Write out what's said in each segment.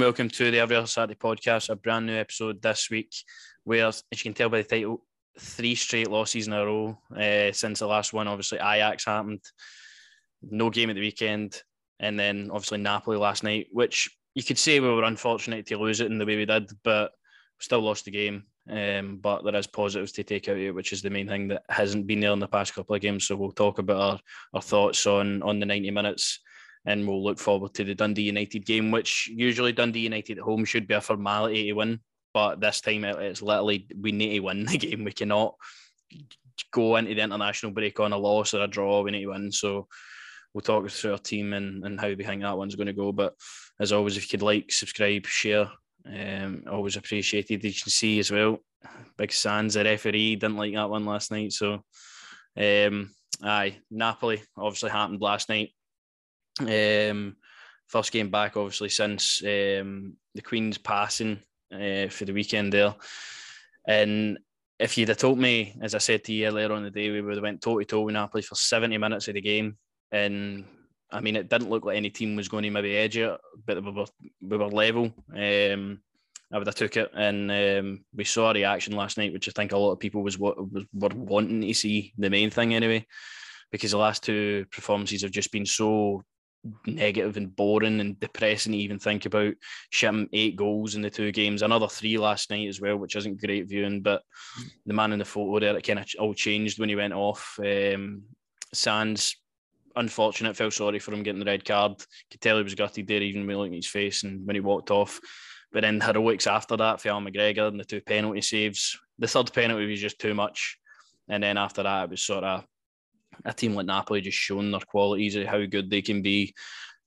welcome to the Every Other Saturday podcast, a brand new episode this week, where, as you can tell by the title, three straight losses in a row uh, since the last one. Obviously, Ajax happened, no game at the weekend, and then obviously Napoli last night, which you could say we were unfortunate to lose it in the way we did, but still lost the game. Um, but there is positives to take out of it, which is the main thing that hasn't been there in the past couple of games. So we'll talk about our, our thoughts on on the 90 minutes and we'll look forward to the Dundee United game, which usually Dundee United at home should be a formality to win, but this time it's literally we need to win the game. We cannot go into the international break on a loss or a draw. We need to win. So we'll talk through our team and, and how we think that one's going to go. But as always, if you could like, subscribe, share, um, always appreciated. As you can see as well, Big Sans, the referee, didn't like that one last night. So, um, aye, Napoli obviously happened last night. Um, first game back, obviously, since um, the Queen's passing uh, for the weekend there. And if you'd have told me, as I said to you earlier on the day, we would have went toe to toe with Napoli for 70 minutes of the game. And I mean, it didn't look like any team was going to maybe edge it, but we were, we were level. Um, I would have took it, and um, we saw a reaction last night, which I think a lot of people was what was were wanting to see. The main thing, anyway, because the last two performances have just been so negative and boring and depressing to even think about. Shipping eight goals in the two games, another three last night as well, which isn't great viewing. But the man in the photo there, it kind of all changed when he went off. Um, Sands, unfortunate, felt sorry for him getting the red card. Could tell he was gutted there, even when looking at his face and when he walked off. But then heroics after that for Al McGregor and the two penalty saves. The third penalty was just too much. And then after that, it was sort of a team like Napoli just showing their qualities, of how good they can be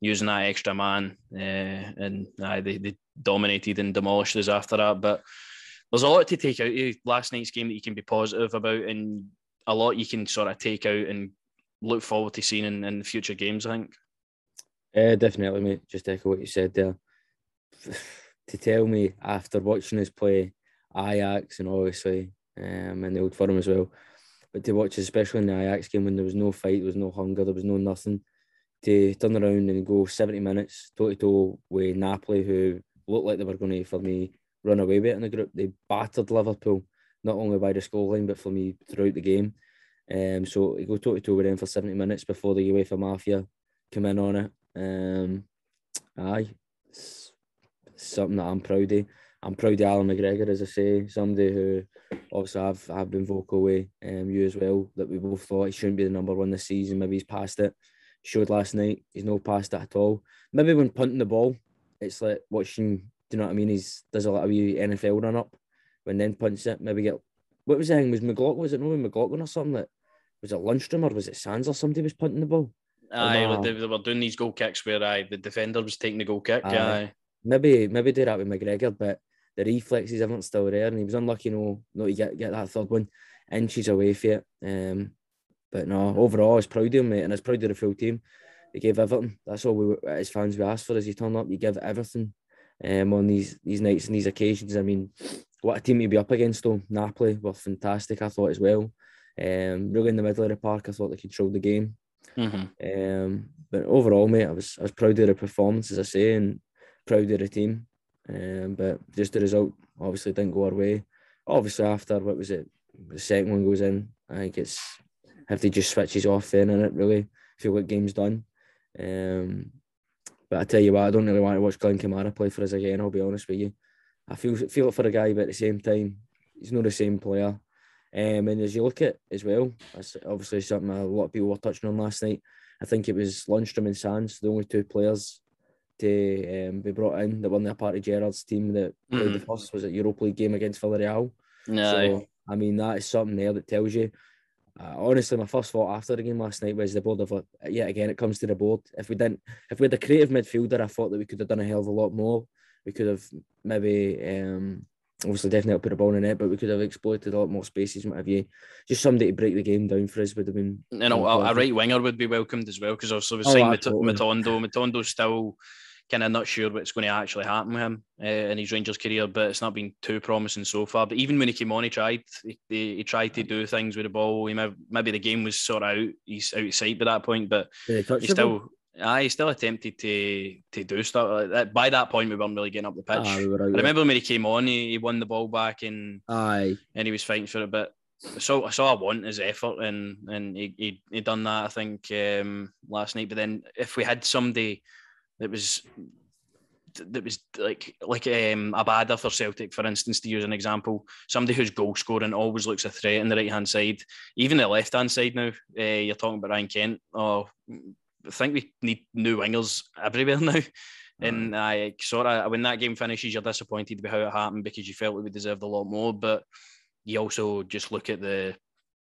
using that extra man. Uh, and uh, they, they dominated and demolished us after that. But there's a lot to take out of last night's game that you can be positive about, and a lot you can sort of take out and look forward to seeing in, in future games, I think. Uh, definitely, mate. Just echo what you said there. to tell me after watching us play Ajax and obviously um, and the Old Firm as well, but to watch, especially in the Ajax game when there was no fight, there was no hunger, there was no nothing, to turn around and go 70 minutes toe to toe with Napoli, who looked like they were going to, for me, run away with it in the group. They battered Liverpool, not only by the scoreline, but for me throughout the game. Um, so you go toe to toe with them for 70 minutes before the UEFA Mafia come in on it. Um, aye, it's something that I'm proud of. I'm proud of Alan McGregor, as I say, somebody who obviously I've I've been vocal with um, you as well that we both thought he shouldn't be the number one this season. Maybe he's past it. Showed last night he's no past it at all. Maybe when punting the ball, it's like watching. Do you know what I mean? He's does a lot of wee NFL run up when then punts it. Maybe get what was the thing? Was McLaughlin? Was it no McLaughlin or something? That was it Lundstram or was it Sands or somebody was punting the ball? Aye, no? they, they, were doing these goal kicks where aye, the defender was taking the goal kick. Aye. aye. Maybe maybe do that with McGregor, but the reflexes aren't still there, and he was unlucky no not to get, get that third one inches away for it. Um, but no, overall, I was proud of him, mate, and I was proud of the full team. He gave everything. That's all we as fans we asked for. As you turn up, you give everything um, on these these nights and these occasions. I mean, what a team to be up against though. Napoli were fantastic, I thought as well. Um, really in the middle of the park, I thought they controlled the game. Mm-hmm. Um, but overall, mate, I was I was proud of the performance, as I say, and proud of the team. Um, but just the result obviously didn't go our way. Obviously, after what was it, the second one goes in, I think it's if they just switches off then and it really feel like game's done. Um, but I tell you what, I don't really want to watch Glenn Kamara play for us again. I'll be honest with you. I feel feel it for the guy, but at the same time, he's not the same player. Um, and as you look at as well, that's obviously something a lot of people were touching on last night. I think it was Lundstram and Sands, the only two players to um, be brought in that won the part of Gerrard's team that mm. played the mm. first was a Europa League game against Villarreal. No. So, I mean, that is something there that tells you. Uh, honestly, my first thought after the game last night was the board of uh, yet again it comes to the board. If we didn't, if we had a creative midfielder, I thought that we could have done a hell of a lot more. We could have maybe um, obviously definitely put a ball in it, but we could have exploited a lot more spaces. What have you? Just somebody to break the game down for us would have been. You know, a, a right winger would be welcomed as well because also we're saying oh, Matondo. Matondo's still kind of not sure what's going to actually happen with him uh, in his Rangers career, but it's not been too promising so far. But even when he came on, he tried he, he tried to do things with the ball. He may, maybe the game was sort of out, he's out of sight by that point, but he still. Aye, he still attempted to to do stuff. Like that. By that point, we weren't really getting up the pitch. Ah, we were I remember when he came on, he, he won the ball back and Aye, and he was fighting for it. But I saw I saw I want his effort and and he he, he done that I think um, last night. But then if we had somebody that was that was like like um, Abada for Celtic, for instance, to use an example, somebody who's goal scoring always looks a threat in the right hand side, even the left hand side now. Uh, you're talking about Ryan Kent. Oh, I think we need new wingers everywhere now. And I sort of when that game finishes, you're disappointed with how it happened because you felt that we deserved a lot more. But you also just look at the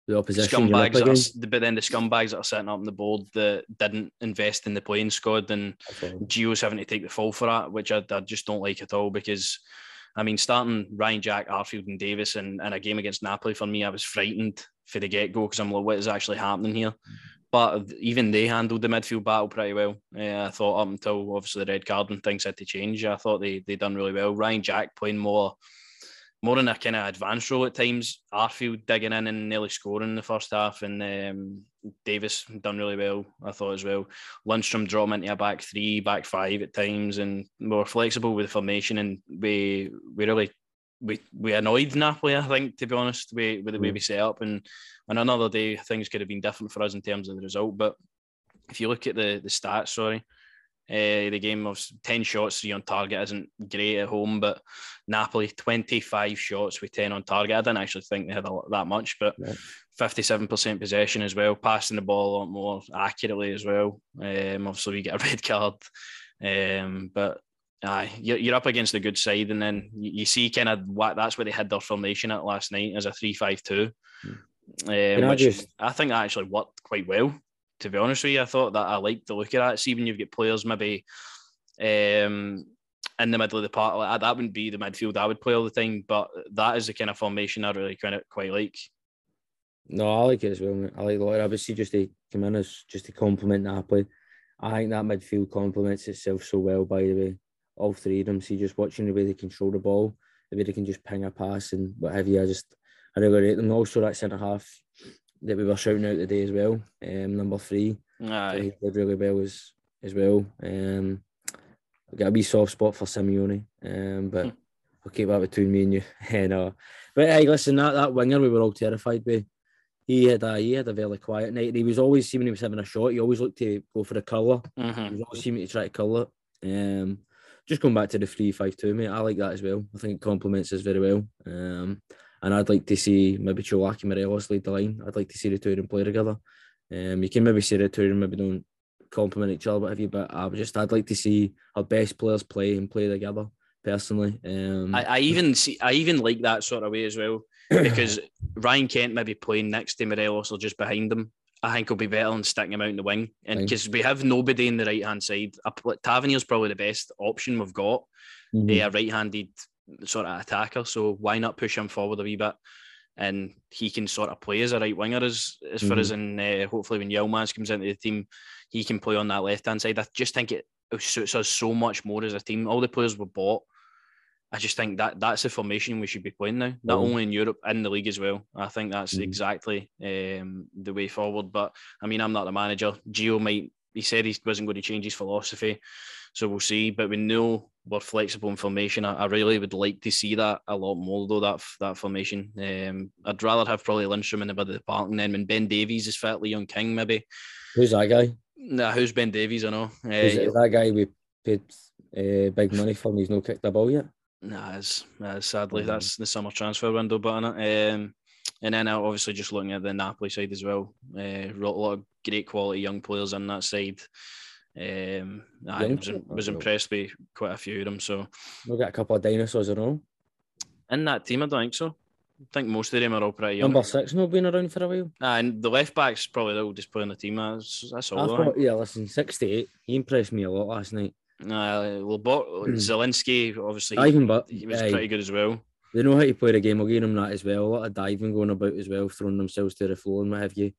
the opposition. scumbags, that are, but then the scumbags that are sitting up on the board that didn't invest in the playing squad and all. Gio's having to take the fall for that, which I, I just don't like at all because. I mean, starting Ryan Jack, Arfield, and Davis in, in a game against Napoli for me, I was frightened for the get go because I'm like, what is actually happening here? But even they handled the midfield battle pretty well. Uh, I thought up until obviously the red card and things had to change, I thought they they done really well. Ryan Jack playing more more in a kind of advanced role at times. Arfield digging in and nearly scoring in the first half, and um, Davis done really well, I thought as well. Lundstram draw him into a back three, back five at times, and more flexible with the formation, and we we really we we annoyed Napoli, I think, to be honest, with, with the way Mm. we set up. And on another day, things could have been different for us in terms of the result. But if you look at the the stats, sorry. Uh, the game of 10 shots, three on target isn't great at home, but Napoli 25 shots with 10 on target. I didn't actually think they had a, that much, but Yeah. 57% possession as well, passing the ball a lot more accurately as well. Um, obviously, we get a red card, um, but aye, you're, you're up against a good side, and then you, you see kind of what that's where they had their formation at last night as a 3 5 2. Um, which just- I think that actually worked quite well. To be honest with you, I thought that I liked the look of that. See, when you've got players maybe um, in the middle of the park, like that, that wouldn't be the midfield I would play all the time. But that is the kind of formation I really kind of quite like. No, I like it as well. Mate. I like Lloyd. Obviously, just to come in as just to complement Napoli. I think that midfield complements itself so well. By the way, all three of them. See, just watching the way they control the ball, the way they can just ping a pass and what have you. I just I really rate them. Also, that centre half that we were shouting out today as well. Um, number three, Aye. he did really well as as well. Um, I got a wee soft spot for Simeone, um, but Hmm. I'll keep that between me and you. and, uh, but hey, listen, that, that winger we were all terrified by. He had a he had a very quiet night. He was always seeming he was having a shot. He always looked to go for the colour. He Mhm. was always seeming to try to colour it. Um, just going back to the three five two, mate. I like that as well. I think it complements us very well. Um, and I'd like to see maybe Cholaki Morelos lead the line. I'd like to see the two of them play together. Um, you can maybe say the two of them maybe don't complement each other, what have you, but I would just I'd like to see our best players play and play together personally. Um, I, I even see I even like that sort of way as well because Ryan Kent maybe playing next to Morelos or just behind him. I think will be better than sticking him out in the wing, and because we have nobody in the right hand side, Tavernier's probably the best option we've got. mhm. a right-handed sort of attacker. So why not push him forward a wee bit, and he can sort of play as a right winger as as far as in uh, hopefully when Yilmaz comes into the team, he can play on that left-hand side. I just think it suits us so much more as a team. All the players we bought. I just think that that's the formation we should be playing now, not Mhm. only in Europe, in the league as well. I think that's Mhm. exactly um, the way forward. But I mean, I'm not the manager. Gio might. He said he wasn't going to change his philosophy, so we'll see. But we know we're flexible in formation. I, I really would like to see that a lot more, though. That that formation. Um, I'd rather have probably Lundstram in the middle of the park, and then when Ben Davies is fit, Leon King maybe. Who's that guy? Nah, who's Ben Davies? I know. Uh, that guy we paid uh, big money for and he's not kicked the ball yet? Nah, it's, uh, sadly Mhm. that's the summer transfer window, but um, and then uh, obviously just looking at the Napoli side as well, uh, a lot of great quality young players on that side. Um, I was, was impressed by quite a few of them. So We've got a couple of dinosaurs in all. in that team, I don't think so. I think most of them are all pretty young. Number six not been around for a while. And the left backs probably the oldest player in the team. That's, that's all. I thought, yeah, listen, 68. He impressed me a lot last night. Nah, well, Bo- Zielinski obviously Diving, but he was aye, pretty good as well. they know how to play the game. I'll give them that as well. A lot of diving going about as well, throwing themselves to the floor and what have you.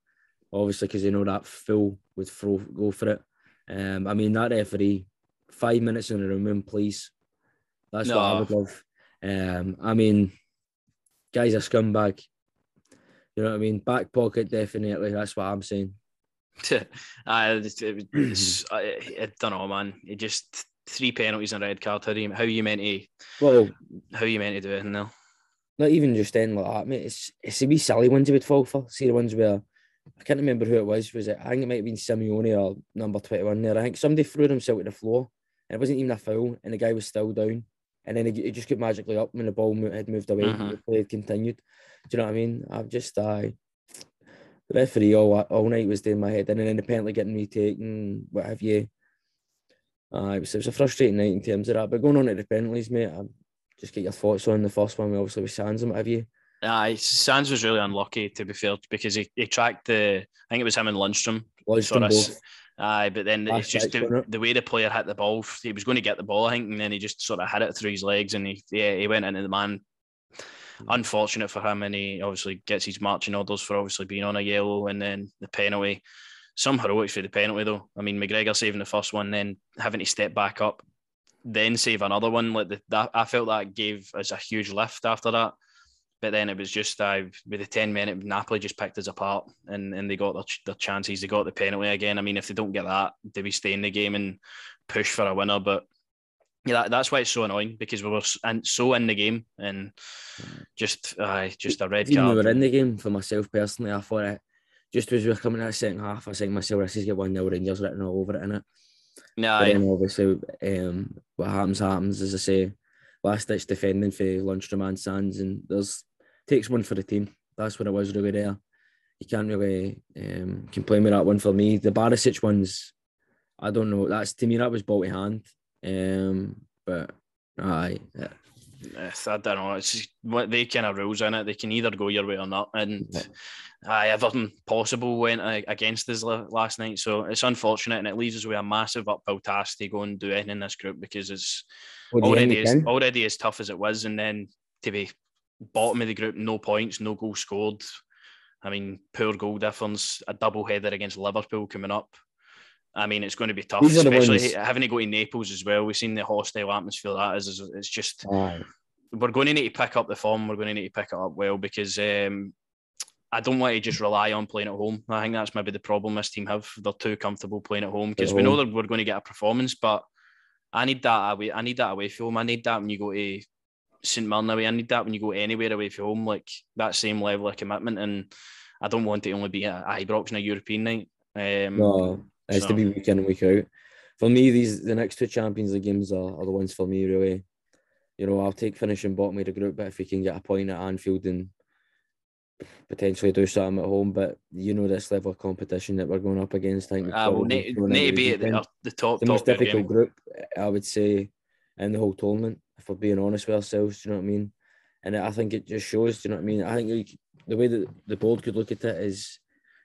Obviously, because they know that Phil would throw go for it. Um, I mean that referee, five minutes in the room, please. That's what I would love. Um, I mean, guy's a scumbag. You know what I mean? Back pocket, definitely. That's what I'm saying. I, I, I don't know, man. It just three penalties and a red card. How you, how you meant to? Well, how you meant to do it now? Not even just then like that, mate. It's it's a wee silly ones you would fall for. See the ones where I can't remember who it was. Was it? I think it might have been Simeone or number twenty one there. I think somebody threw himself to the floor, and it wasn't even a foul, and the guy was still down. And then he, he just got magically up when the ball had moved away. Mm-hmm. The play had continued. Do you know what I mean? I've just I. Uh, the referee all all night was doing my head in and independently getting me taken, what have you. Uh, it, was, it was a frustrating night in terms of that. But going on to the penalties, mate, I just get your thoughts on the first one, obviously with Sands and what have you. Aye, Sands was really unlucky to be fair because he, he tracked the I think it was him and Lundstram. Lundstram both. Aye, but then Last it's just the, the, way the player hit the ball. He was going to get the ball, I think, and then he just sort of hit it through his legs, and he yeah he went into the man. Unfortunate for him, and he obviously gets his marching orders for obviously being on a yellow, and then the penalty. Some heroics for the penalty though. I mean, McGregor saving the first one, then having to step back up, then save another one. Like the, that, I felt that gave us a huge lift after that. But then it was just uh, with the 10 minute, Napoli just picked us apart and, and they got their, their chances. They got the penalty again. I mean, if they don't get that, do we stay in the game and push for a winner? But yeah, that, that's why it's so annoying because we were so in the game and just uh, just a red Even card. we were in the game for myself personally. I thought it just as we were coming out the second half, I think myself, this is get 1 0 Rangers written all over it, innit? No, but then obviously, um, what happens happens. As I say, last ditch defending for Lundstram and Sands, and there's takes one for the team. That's what it was really there. You can't really um, complain with that one for me. The Barisic ones, I don't know. That's to me that was ball to hand. Um, but aye. Yeah. I don't know. It's what they kind of rules in it. They can either go your way or not, and yeah. aye, everything possible went against us last night. So it's unfortunate, and it leaves us with a massive uphill task to go and do anything in this group because it's already as, already as tough as it was, and then to be bottom of the group, no points, no goals scored. I mean, poor goal difference, a double header against Liverpool coming up. I mean, it's going to be tough, especially having to go to Naples as well. We've seen the hostile atmosphere that is. It's just Aye. we're going to need to pick up the form. We're going to need to pick it up well because um, I don't want to just rely on playing at home. I think that's maybe the problem this team have. They're too comfortable playing at home because we know that we're going to get a performance, but I need that away. I need that away from home. I need that when you go to St Mirren away. I need that when you go anywhere away from home, like that same level of commitment. And I don't want it to only be at Ibrox on a European night. Um, no, it has so. to be week in and week out. For me, these the next two Champions League games are, are the ones for me really. You know, I'll take finishing bottom of the group, but if we can get a point at Anfield and potentially do something at home, but you know this level of competition that we're going up against. I think uh, will need, to be at the, the top. The top most difficult group, I would say, in the whole tournament if we're being honest with ourselves, do you know what I mean? And I think it just shows, do you know what I mean? I think the way that the board could look at it is,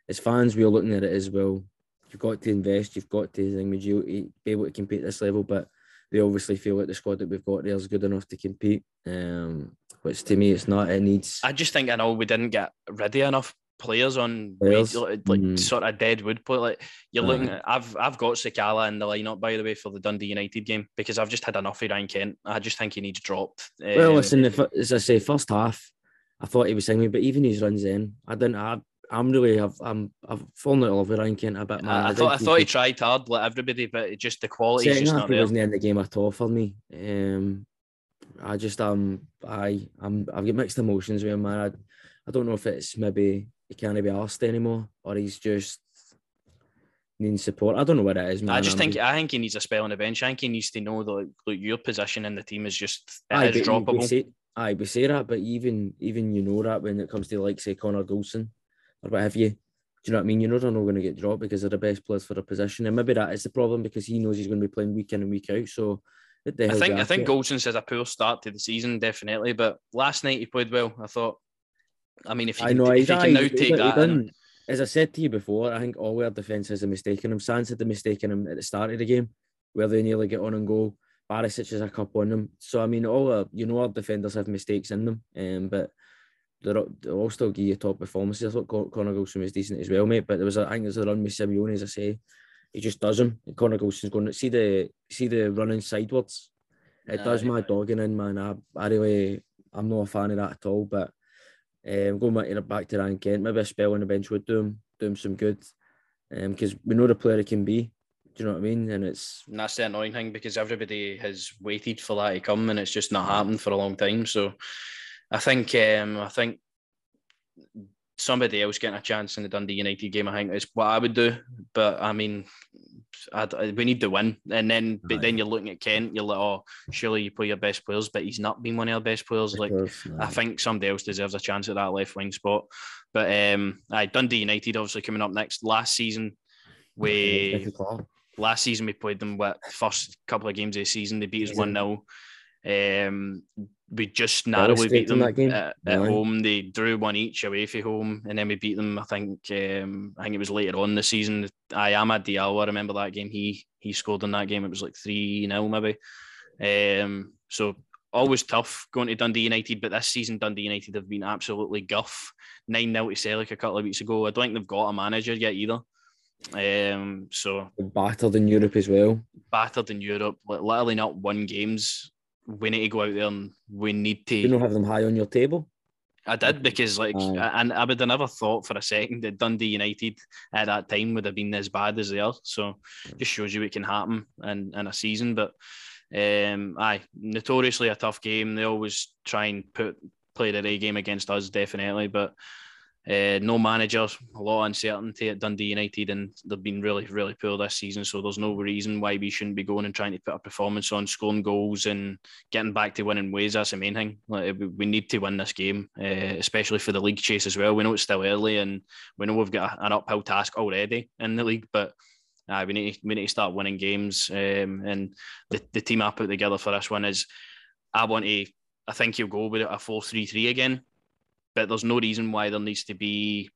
as fans, we're looking at it as well. You've got to invest, you've got to think, you be able to compete at this level, but they obviously feel like the squad that we've got there is good enough to compete. Um, which to me, it's not. It needs. I just think I know we didn't get ready enough players on players. like mm. sort of dead wood play. Like you're uh looking, at, I've I've got Sakala in the lineup by the way for the Dundee United game because I've just had enough of Ryan Kent. I just think he needs dropped. Well, um, listen, if, as I say, first half, I thought he was singing, but even his runs in, I didn't. I, I'm really, I've, I'm, I've fallen out of love with Ryan Kent a bit. Man. I, I thought, I thought he tried hard, like everybody, but just the quality is just not there. wasn't in the game at all for me. Um, I just um, I, I'm, I've got mixed emotions with him, man. I, I don't know if it's maybe he can't be asked anymore, or he's just needing support. I don't know what it is, man. I just think I think he needs a spell on the bench. I think he needs to know that like, your position in the team is just it is droppable. We say, aye, we say that, but even even you know that when it comes to like say Connor Goldson or what have you. Do you know what I mean? You know they're not going to get dropped because they're the best players for the position, and maybe that is the problem because he knows he's going to be playing week in and week out. So I think I think Goldson says a poor start to the season, definitely. But last night he played well. I thought I mean, if you, I know, can, if you can now take that. As I said to you before, I think all our defence has a mistake in him. Sands had the mistake in him at the start of the game where they nearly get on and go. Barisic has a couple on them. So, I mean, all our, you know, our defenders have mistakes in them, um, but they're, they're all still give you top performances. I thought Connor Goldson was decent as well, mate, but there was, a, I think there's a run with Simeone, as I say. He just does him. Connor Goldson's going to see the see the running sideways. It does my dogging in, man. I, I really, I'm not a fan of that at all, but um, going back to, back to Ryan Kent, maybe a spell on the bench would do him, do him some good. because um, we know the player he can be. Do you know what I mean? And it's and that's the annoying thing because everybody has waited for that to come, and it's just not happened for a long time. So, I think um, I think somebody else getting a chance in the Dundee United game, I think is what I would do. But I mean, I, we need to win, and then but then you're looking at Kent, you're like, oh, surely you play your best players, but he's not been one of our best players. Like course, I think somebody else deserves a chance at that left wing spot. But um, I Dundee United obviously coming up next. Last season, we last season we played them what first couple of games of the season they beat us one 0 um, we just narrowly beat them at, at home. They drew one each away from home, and then we beat them. I think um, I think it was later on the season. Amad Diallo. I remember that game. He he scored in that game. It was like three 0 maybe. Um, so always tough going to Dundee United, but this season Dundee United have been absolutely guff. Nine 0 to Celtic a couple of weeks ago. I don't think they've got a manager yet either. Um, so battered in Europe as well. Battered in Europe, literally not won games we need to go out there and we need to. You don't have them high on your table. I did because, like, and I would have never thought for a second that Dundee United at that time would have been as bad as they are. So, just shows you what can happen in, in a season. But, um, aye, notoriously a tough game. They always try and put play the A game against us, definitely. But uh, no managers, a lot of uncertainty at Dundee United, and they've been really, really poor this season. So there's no reason why we shouldn't be going and trying to put a performance on, scoring goals, and getting back to winning ways. That's the main thing. Like, we need to win this game, uh, especially for the league chase as well. We know it's still early, and we know we've got an uphill task already in the league, but. Uh, we need to, we need to start winning games, um, and the, the team I put together for this one is I want to. I think he'll go with a four three three again but there's no reason why there needs to be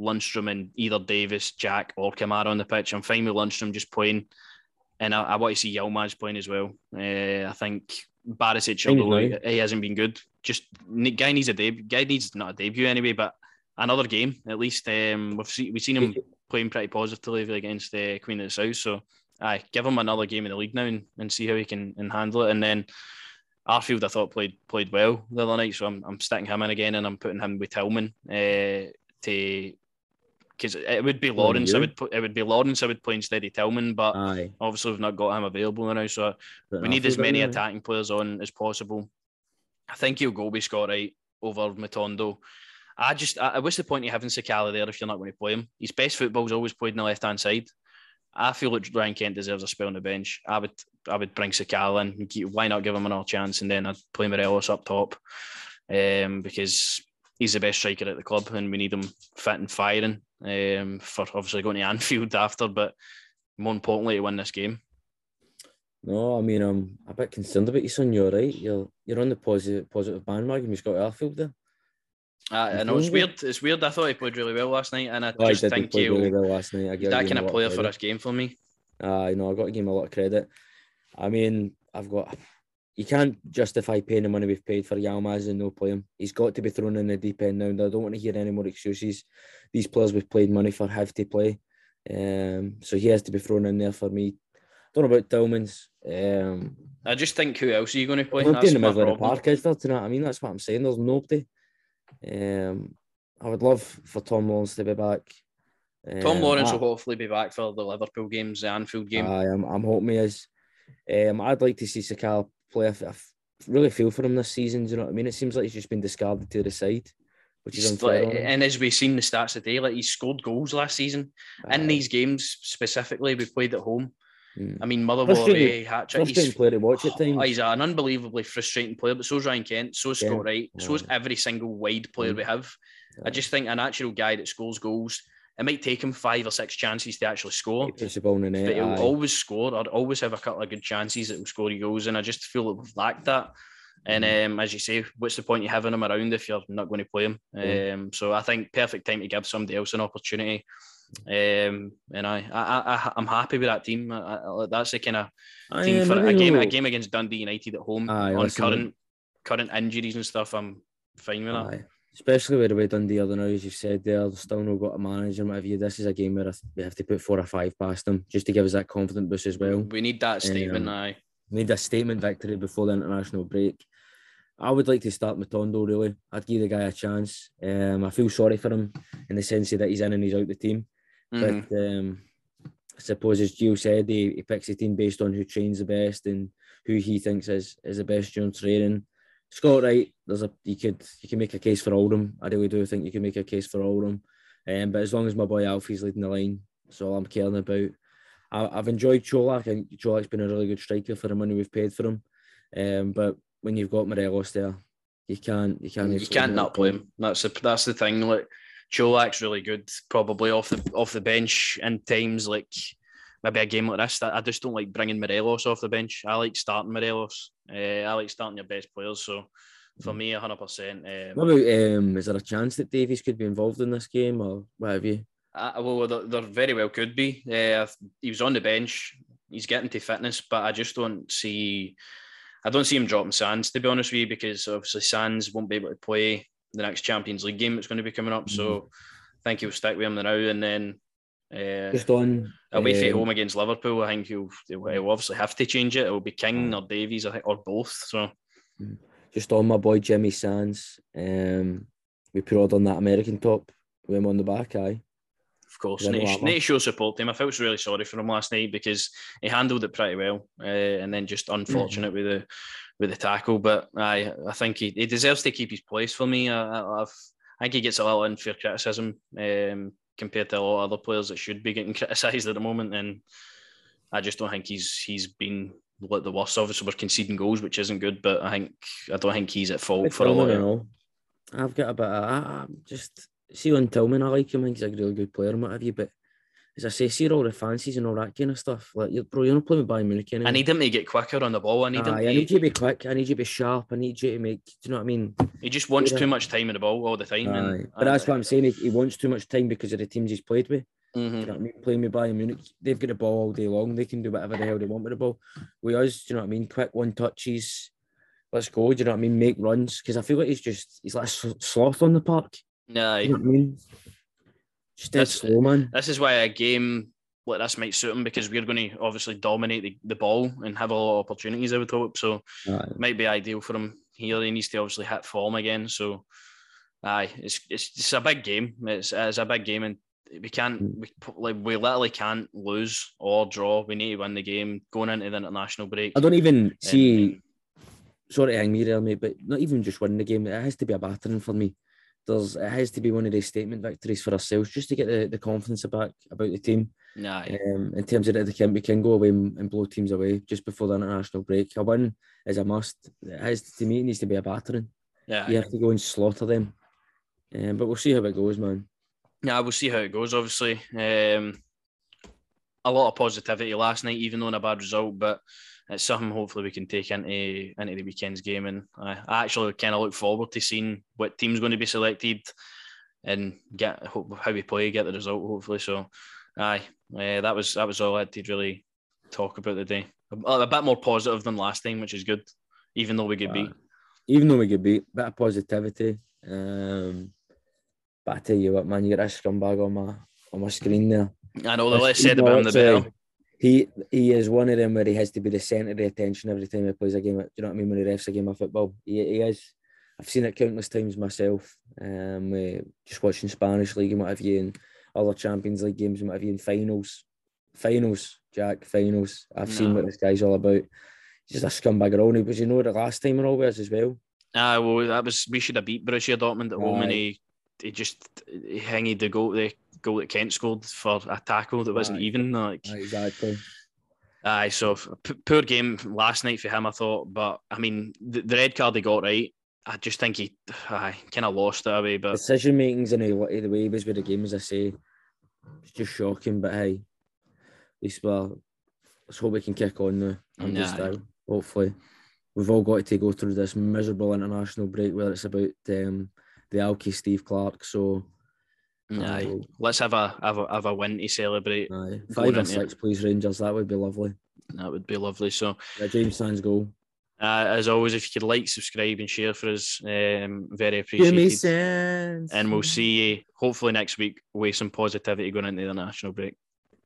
Lundstram and either Davis, Jack, or Kamara on the pitch. I'm fine with Lundstram just playing, and I, I want to see Yilmaz playing as well. Uh, I think Barisic, although he, he hasn't been good, just guy needs a debut. Guy needs not a debut anyway, but another game at least. Um, we've seen we've seen him playing pretty positively against the uh, Queen of the South. So, I give him another game in the league now and, and see how he can and handle it, and then. Arfield, I thought played played well the other night, so I'm, I'm sticking him in again, and I'm putting him with Tillman uh, to because it would be Lawrence. I would put it would be Lawrence. I would play instead of Tillman, but Aye. obviously we've not got him available now, so but we need as many attacking players on as possible. I think he'll go with Scott Wright over Matondo. I just, I, what's the point of having Sakala there if you're not going to play him? His best football's always played in the left hand side. I feel like Ryan Kent deserves a spell on the bench. I would I would bring Sakala in. Why not give him another chance and then I'd play Morelos up top um, because he's the best striker at the club and we need him fit and firing um, for obviously going to Anfield after, but more importantly to win this game. No, I mean I'm a bit concerned about you, son. You're right. You're you're on the positive positive bandwagon. You've got Anfield there. Uh, I know it's weird. It's weird. I thought he played really well last night, and I oh, just think he really well last night. I he's that kind of player for this game for me. Uh, you know, I got to give him a lot of credit. I mean, I've got. You can't justify paying the money we've paid for Yilmaz and no play him. He's got to be thrown in the deep end now. I don't want to hear any more excuses. These players we've played money for have to play, um, so he has to be thrown in there for me. Don't know about Tillman's. Um, I just think who else are you going to play? I'm in the middle of the park, is there tonight? I mean, that's what I'm saying. There's nobody. Um, I would love for Tom Lawrence to be back. Tom um, Lawrence I, will hopefully be back for the Liverpool games, the Anfield game. I am. I'm hoping he is. Um, I'd like to see Sakal play. I, I really feel for him this season. Do you know what I mean? It seems like he's just been discarded to the side, which is unfair. Like, and as we've seen the stats today, like he scored goals last season uh, in these games specifically. We played at home. Mm. I mean, Motherwell away hat trick. Player to watch at times. he's an unbelievably frustrating player, but so is Ryan Kent, so's yeah. Scott Wright, yeah. so's every single wide player mm. we have. Yeah. I just think a natural guy that scores goals. It might take him five or six chances to actually score, he the ball in net, but he'll aye. always score or always have a couple of good chances that will score goals. And I just feel that we've lacked that. And mm. um, as you say, what's the point of having him around if you're not going to play him? Mm. Um, so I think perfect time to give somebody else an opportunity. Um, and I, I, I, I'm happy with that team. I, I, that's the kind of team for a game, a game against Dundee United at home aye, on current current injuries and stuff. I'm fine with that. Especially with the way Dundee are now, as you said, there still not got a manager. Whatever you, this is a game where we have to put four or five past them just to give us that confident boost as well. We need that statement, um, aye. We need a statement victory before the international break. I would like to start Matondo really. I'd give the guy a chance. Um, I feel sorry for him in the sense that he's in and he's out the team. Mhm. But um, I suppose, as Gio said, he, he picks a team based on who trains the best and who he thinks is, is the best during training. Scott Wright, there's a you could you can make a case for Oldham. I really do think you can make a case for Oldham. Um, but as long as my boy Alfie's leading the line, that's all I'm caring about. I, I've enjoyed Cholak. I think Cholak's been a really good striker for the money we've paid for him. Um, but when you've got Morelos there, you can't you can't you can't not play him. That's the that's the thing. Like Cholak's really good, probably off the off the bench in times like maybe a game like this. I just don't like bringing Morelos off the bench. I like starting Morelos. Uh, I like starting your best players. So for me, hundred percent. Um, What about um, is there a chance that Davies could be involved in this game or what have you? I, well, there, there very well could be. Uh, he was on the bench. He's getting to fitness, but I just don't see. I don't see him dropping Sands to be honest with you, because obviously Sands won't be able to play the next Champions League game that's going to be coming up. So I think he'll stick with him now, and then uh, Just on away from um, home against Liverpool. I think he'll, he'll obviously have to change it. It will be King or Davies, I think, or both. So just on my boy Jimmy Sands. Um, we put on that American top with him on the back. Aye, of course, Yeah, no need, armour. need to show support him. I felt really sorry for him last night because he handled it pretty well, uh, and then just unfortunate with the with the tackle. But I I think he, he deserves to keep his place for me. I, I've, I think he gets a little unfair criticism um, compared to a lot of other players that should be getting criticised at the moment, and I just don't think he's he's been like the worst. Obviously, we're conceding goals, which isn't good, but I think I don't think he's at fault With for a lot. Of, all. I've got a bit of I'm just see on Tillman. I like him. I think he's a really good player and what have you. But as I say, see all the fancies and all that kind of stuff. Like, you're, bro, you're not playing with Bayern Munich anymore. I need him to get quicker on the ball. I need him. Aye, To, I need you to be quick. I need you to be sharp. I need you to make. Do you know what I mean? he just wants Yeah. too much time in the ball all the time. Aye. and But that's what I'm saying. He, he wants too much time because of the teams he's played with. Mhm. Do you know what I mean? Playing with Bayern Munich, they've got the ball all day long. They can do whatever the hell they want with the ball. We us, do you know what I mean? Quick one touches. Let's go. Do you know what I mean? Make runs because I feel like he's just he's like a sloth on the park. Yeah, You know I mean? Just dead That's- slow, man. this is why a game like this might suit him because we're going to obviously dominate the, the ball and have a lot of opportunities. I would hope so. It might be ideal for him here. He needs to obviously hit form again. So, aye, it's it's, it's a big game. It's, it's a big game, and we can't mm. we like we literally can't lose or draw. We need to win the game going into the international break. I don't even see. Sorry to hang me there, mate, but not even just winning the game. It has to be a battering for me. There's it has to be one of these statement victories for ourselves just to get the, the confidence back about the team. Nah, Um, in terms of that, they can we can go away and and blow teams away just before the international break. A win is a must. It has to me. It needs to be a battering. yeah, You have to go and slaughter them. Um, but we'll see how it goes, man. Yeah, we'll see how it goes. Obviously, um, a lot of positivity last night, even though in a bad result, but it's something hopefully we can take into into the weekend's game. And I, I actually kind of look forward to seeing what team's going to be selected and get hope, how we play, get the result hopefully. So, aye, uh, that was that was all I had to really talk about today. A, a bit more positive than last time, which is good, even though we get beat. Even though we get beat, bit of positivity. Um, but I tell you what, man, you got that scumbag on my on my screen there. I know the less said about him, the better. He he is one of them where he has to be the centre of the attention every time he plays a game. Do you know what I mean? When he refs a game of football, he, he is. I've seen it countless times myself. Um, uh, just watching Spanish league and what have you, and other Champions League games and what have you, in finals, finals, Jack, finals. I've seen what this guy's all about. He's just a scumbag. He was, you know, the last time in always as well. Ah, well, that was we should have beat Borussia Dortmund at home, and he he just he hanged the goal the goal that Kent scored for a tackle that wasn't Aye. even like. Exactly. Aye, so p- poor game last night for him, I thought, but I mean the, the red card he got right. I just think he, I kind of lost it away, but Decision makings and the way he was with the game, as I say, it's just shocking. But hey, at least well, let's hope we can kick on now. Just Aye. out. Hopefully, we've all got to go through this miserable international break, whether it's about um, the Alki Steve Clarke. So, aye. let's have a have a have a win to celebrate. aye. Five or it. six, please, Rangers. That would be lovely. That would be lovely. So, Yeah, James Sands goal. uh, as always, if you could like, subscribe, and share for us, um, very appreciated. And we'll see you hopefully next week with some positivity going into the national break.